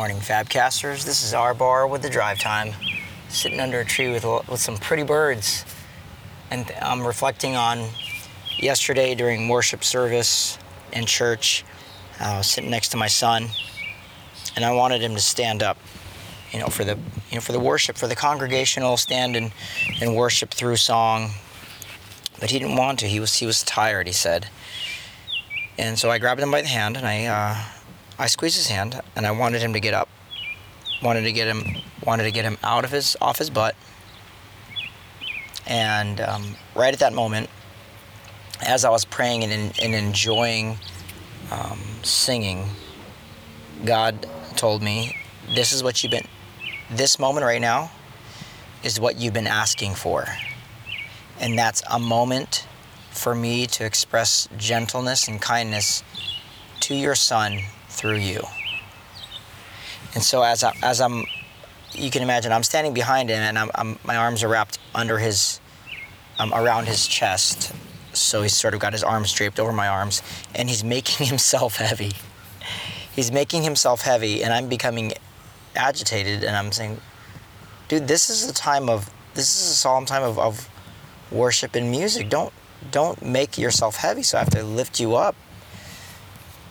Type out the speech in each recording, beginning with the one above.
morning, Fabcasters. This is our bar with the drive time, sitting under a tree with, with some pretty birds. And I'm reflecting on yesterday during worship service in church. I was sitting next to my son, and I wanted him to stand up, you know, for the you know for the worship, for the congregational stand and, and worship through song. But he didn't want to. He was he was tired. He said. And so I grabbed him by the hand and I uh, I squeezed his hand and I wanted him to get up. Wanted to get him wanted to get him out of his off his butt. And um, right at that moment, as I was praying and, and enjoying um, singing, God told me, "This is what you've been. This moment right now is what you've been asking for, and that's a moment for me to express gentleness and kindness to your son through you. And so as I, as I'm, you can imagine, I'm standing behind him, and I'm, I'm my arms are wrapped under his, um, around his chest. So he's sort of got his arms draped over my arms, and he's making himself heavy. He's making himself heavy, and I'm becoming agitated, and I'm saying, dude, this is a time of, this is a solemn time of, of worship and music. Don't don't make yourself heavy. So I have to lift you up.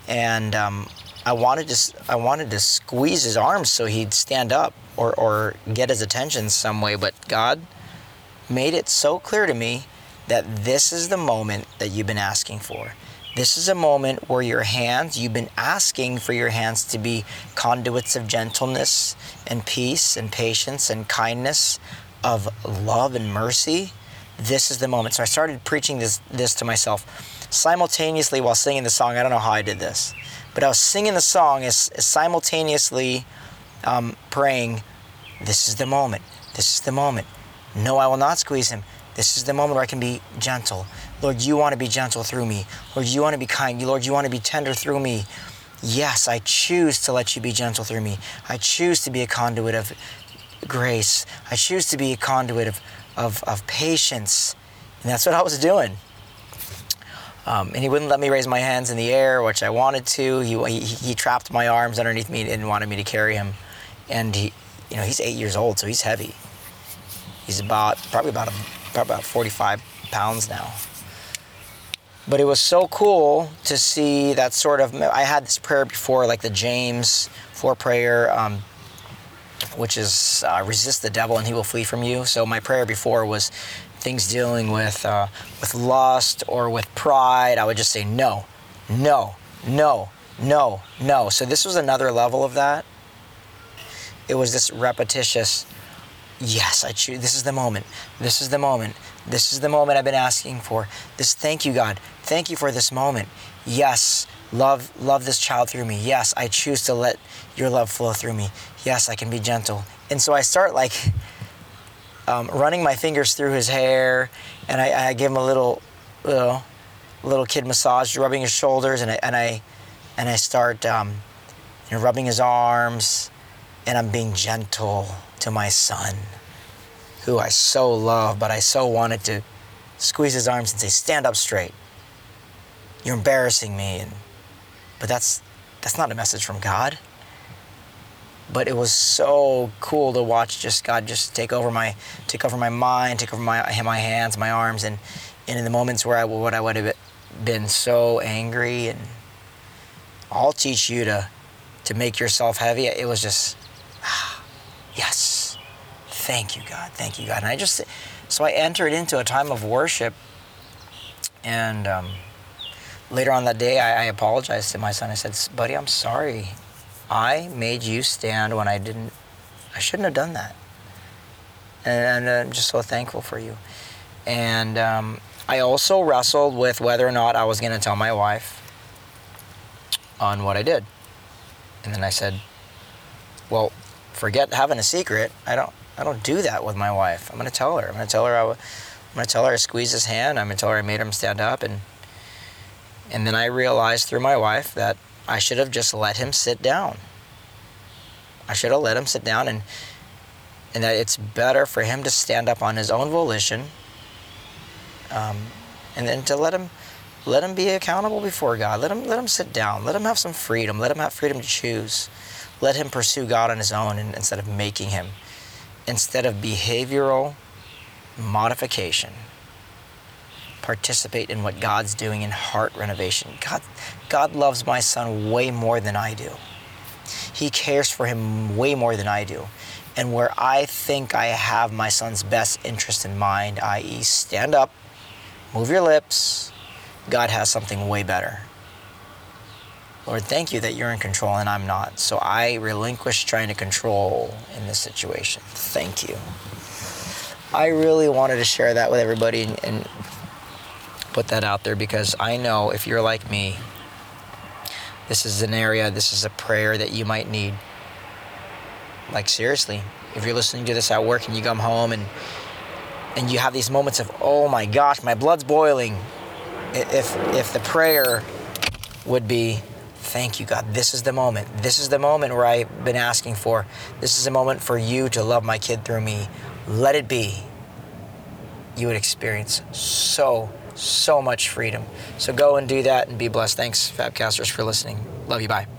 And um, I wanted to I wanted to squeeze his arms so he'd stand up or or get his attention some way. But God made it so clear to me that this is the moment that you've been asking for. This is a moment where your hands, you've been asking for your hands to be conduits of gentleness and peace and patience and kindness, of love and mercy this is the moment. So I started preaching this this to myself simultaneously while singing the song. I don't know how I did this, but I was singing the song as, as simultaneously um, praying, "This is the moment. This is the moment. No, I will not squeeze him. This is the moment where I can be gentle. Lord, you want to be gentle through me. Lord, you want to be kind. Lord, you want to be tender through me." Yes, I choose to let you be gentle through me. I choose to be a conduit of grace. I choose to be a conduit of, of, of patience. And that's what I was doing. Um, and he wouldn't let me raise my hands in the air, which I wanted to. He, he, he trapped my arms underneath me and wanted me to carry him. And he, you know, he's eight years old, so he's heavy. He's about probably about a, probably about 45 pounds now. But it was so cool to see that sort of. I had this prayer before, like the James 4 prayer. Um, which is uh, resist the devil and he will flee from you. So my prayer before was things dealing with uh, with lust or with pride. I would just say no, no, no, no, no. So this was another level of that. It was this repetitious. Yes, I choose. This is the moment. This is the moment. This is the moment I've been asking for. This. Thank you, God. Thank you for this moment. Yes, love love this child through me. Yes, I choose to let your love flow through me. Yes, I can be gentle. And so I start like um, running my fingers through his hair, and I, I give him a little, little, little kid massage, rubbing his shoulders, and I and I, and I start um, you know, rubbing his arms, and I'm being gentle to my son, who I so love, but I so wanted to squeeze his arms and say, "Stand up straight. You're embarrassing me," and but that's that's not a message from God but it was so cool to watch just God just take over my take over my mind, take over my my hands, my arms, and, and in the moments where I would I would have been so angry and I'll teach you to to make yourself heavy. It was just ah, yes, thank you God, thank you God, and I just so I entered into a time of worship, and um, later on that day I, I apologized to my son. I said, "Buddy, I'm sorry." I made you stand when I didn't, I shouldn't have done that. And, I'm just so thankful for you. And um, I also wrestled with whether or not I was going to tell my wife on what I did. And then I said, well, forget having a secret. I don't, I don't do that with my wife. I'm going to tell her. I'm going to tell her I, am going to tell her I squeezed his hand. I'm going to tell her I made him stand up. And, and then I realized through my wife that I should have just let him sit down. I should have let him sit down and and that it's better for him to stand up on his own volition um, and then to let him let him be accountable before God. Let him let him sit down. Let him have some freedom. Let him have freedom to choose. Let him pursue God on his own and, instead of making him. Instead of behavioral modification, participate in what God's doing in heart renovation. God, God loves my son way more than I do. He cares for him way more than I do. And where I think I have my son's best interest in mind, i.e., stand up, move your lips, God has something way better. Lord, thank you that you're in control and I'm not. So I relinquish trying to control in this situation. Thank you. I really wanted to share that with everybody and, and put that out there because I know if you're like me, this is an area, this is a prayer that you might need. Like seriously, if you're listening to this at work and you come home and and you have these moments of, oh my gosh, my blood's boiling. If if the prayer would be, thank you, God. This is the moment. This is the moment where I've been asking for. This is a moment for you to love my kid through me. Let it be. You would experience so so much freedom. So go and do that and be blessed. Thanks, Fabcasters, for listening. Love you. Bye.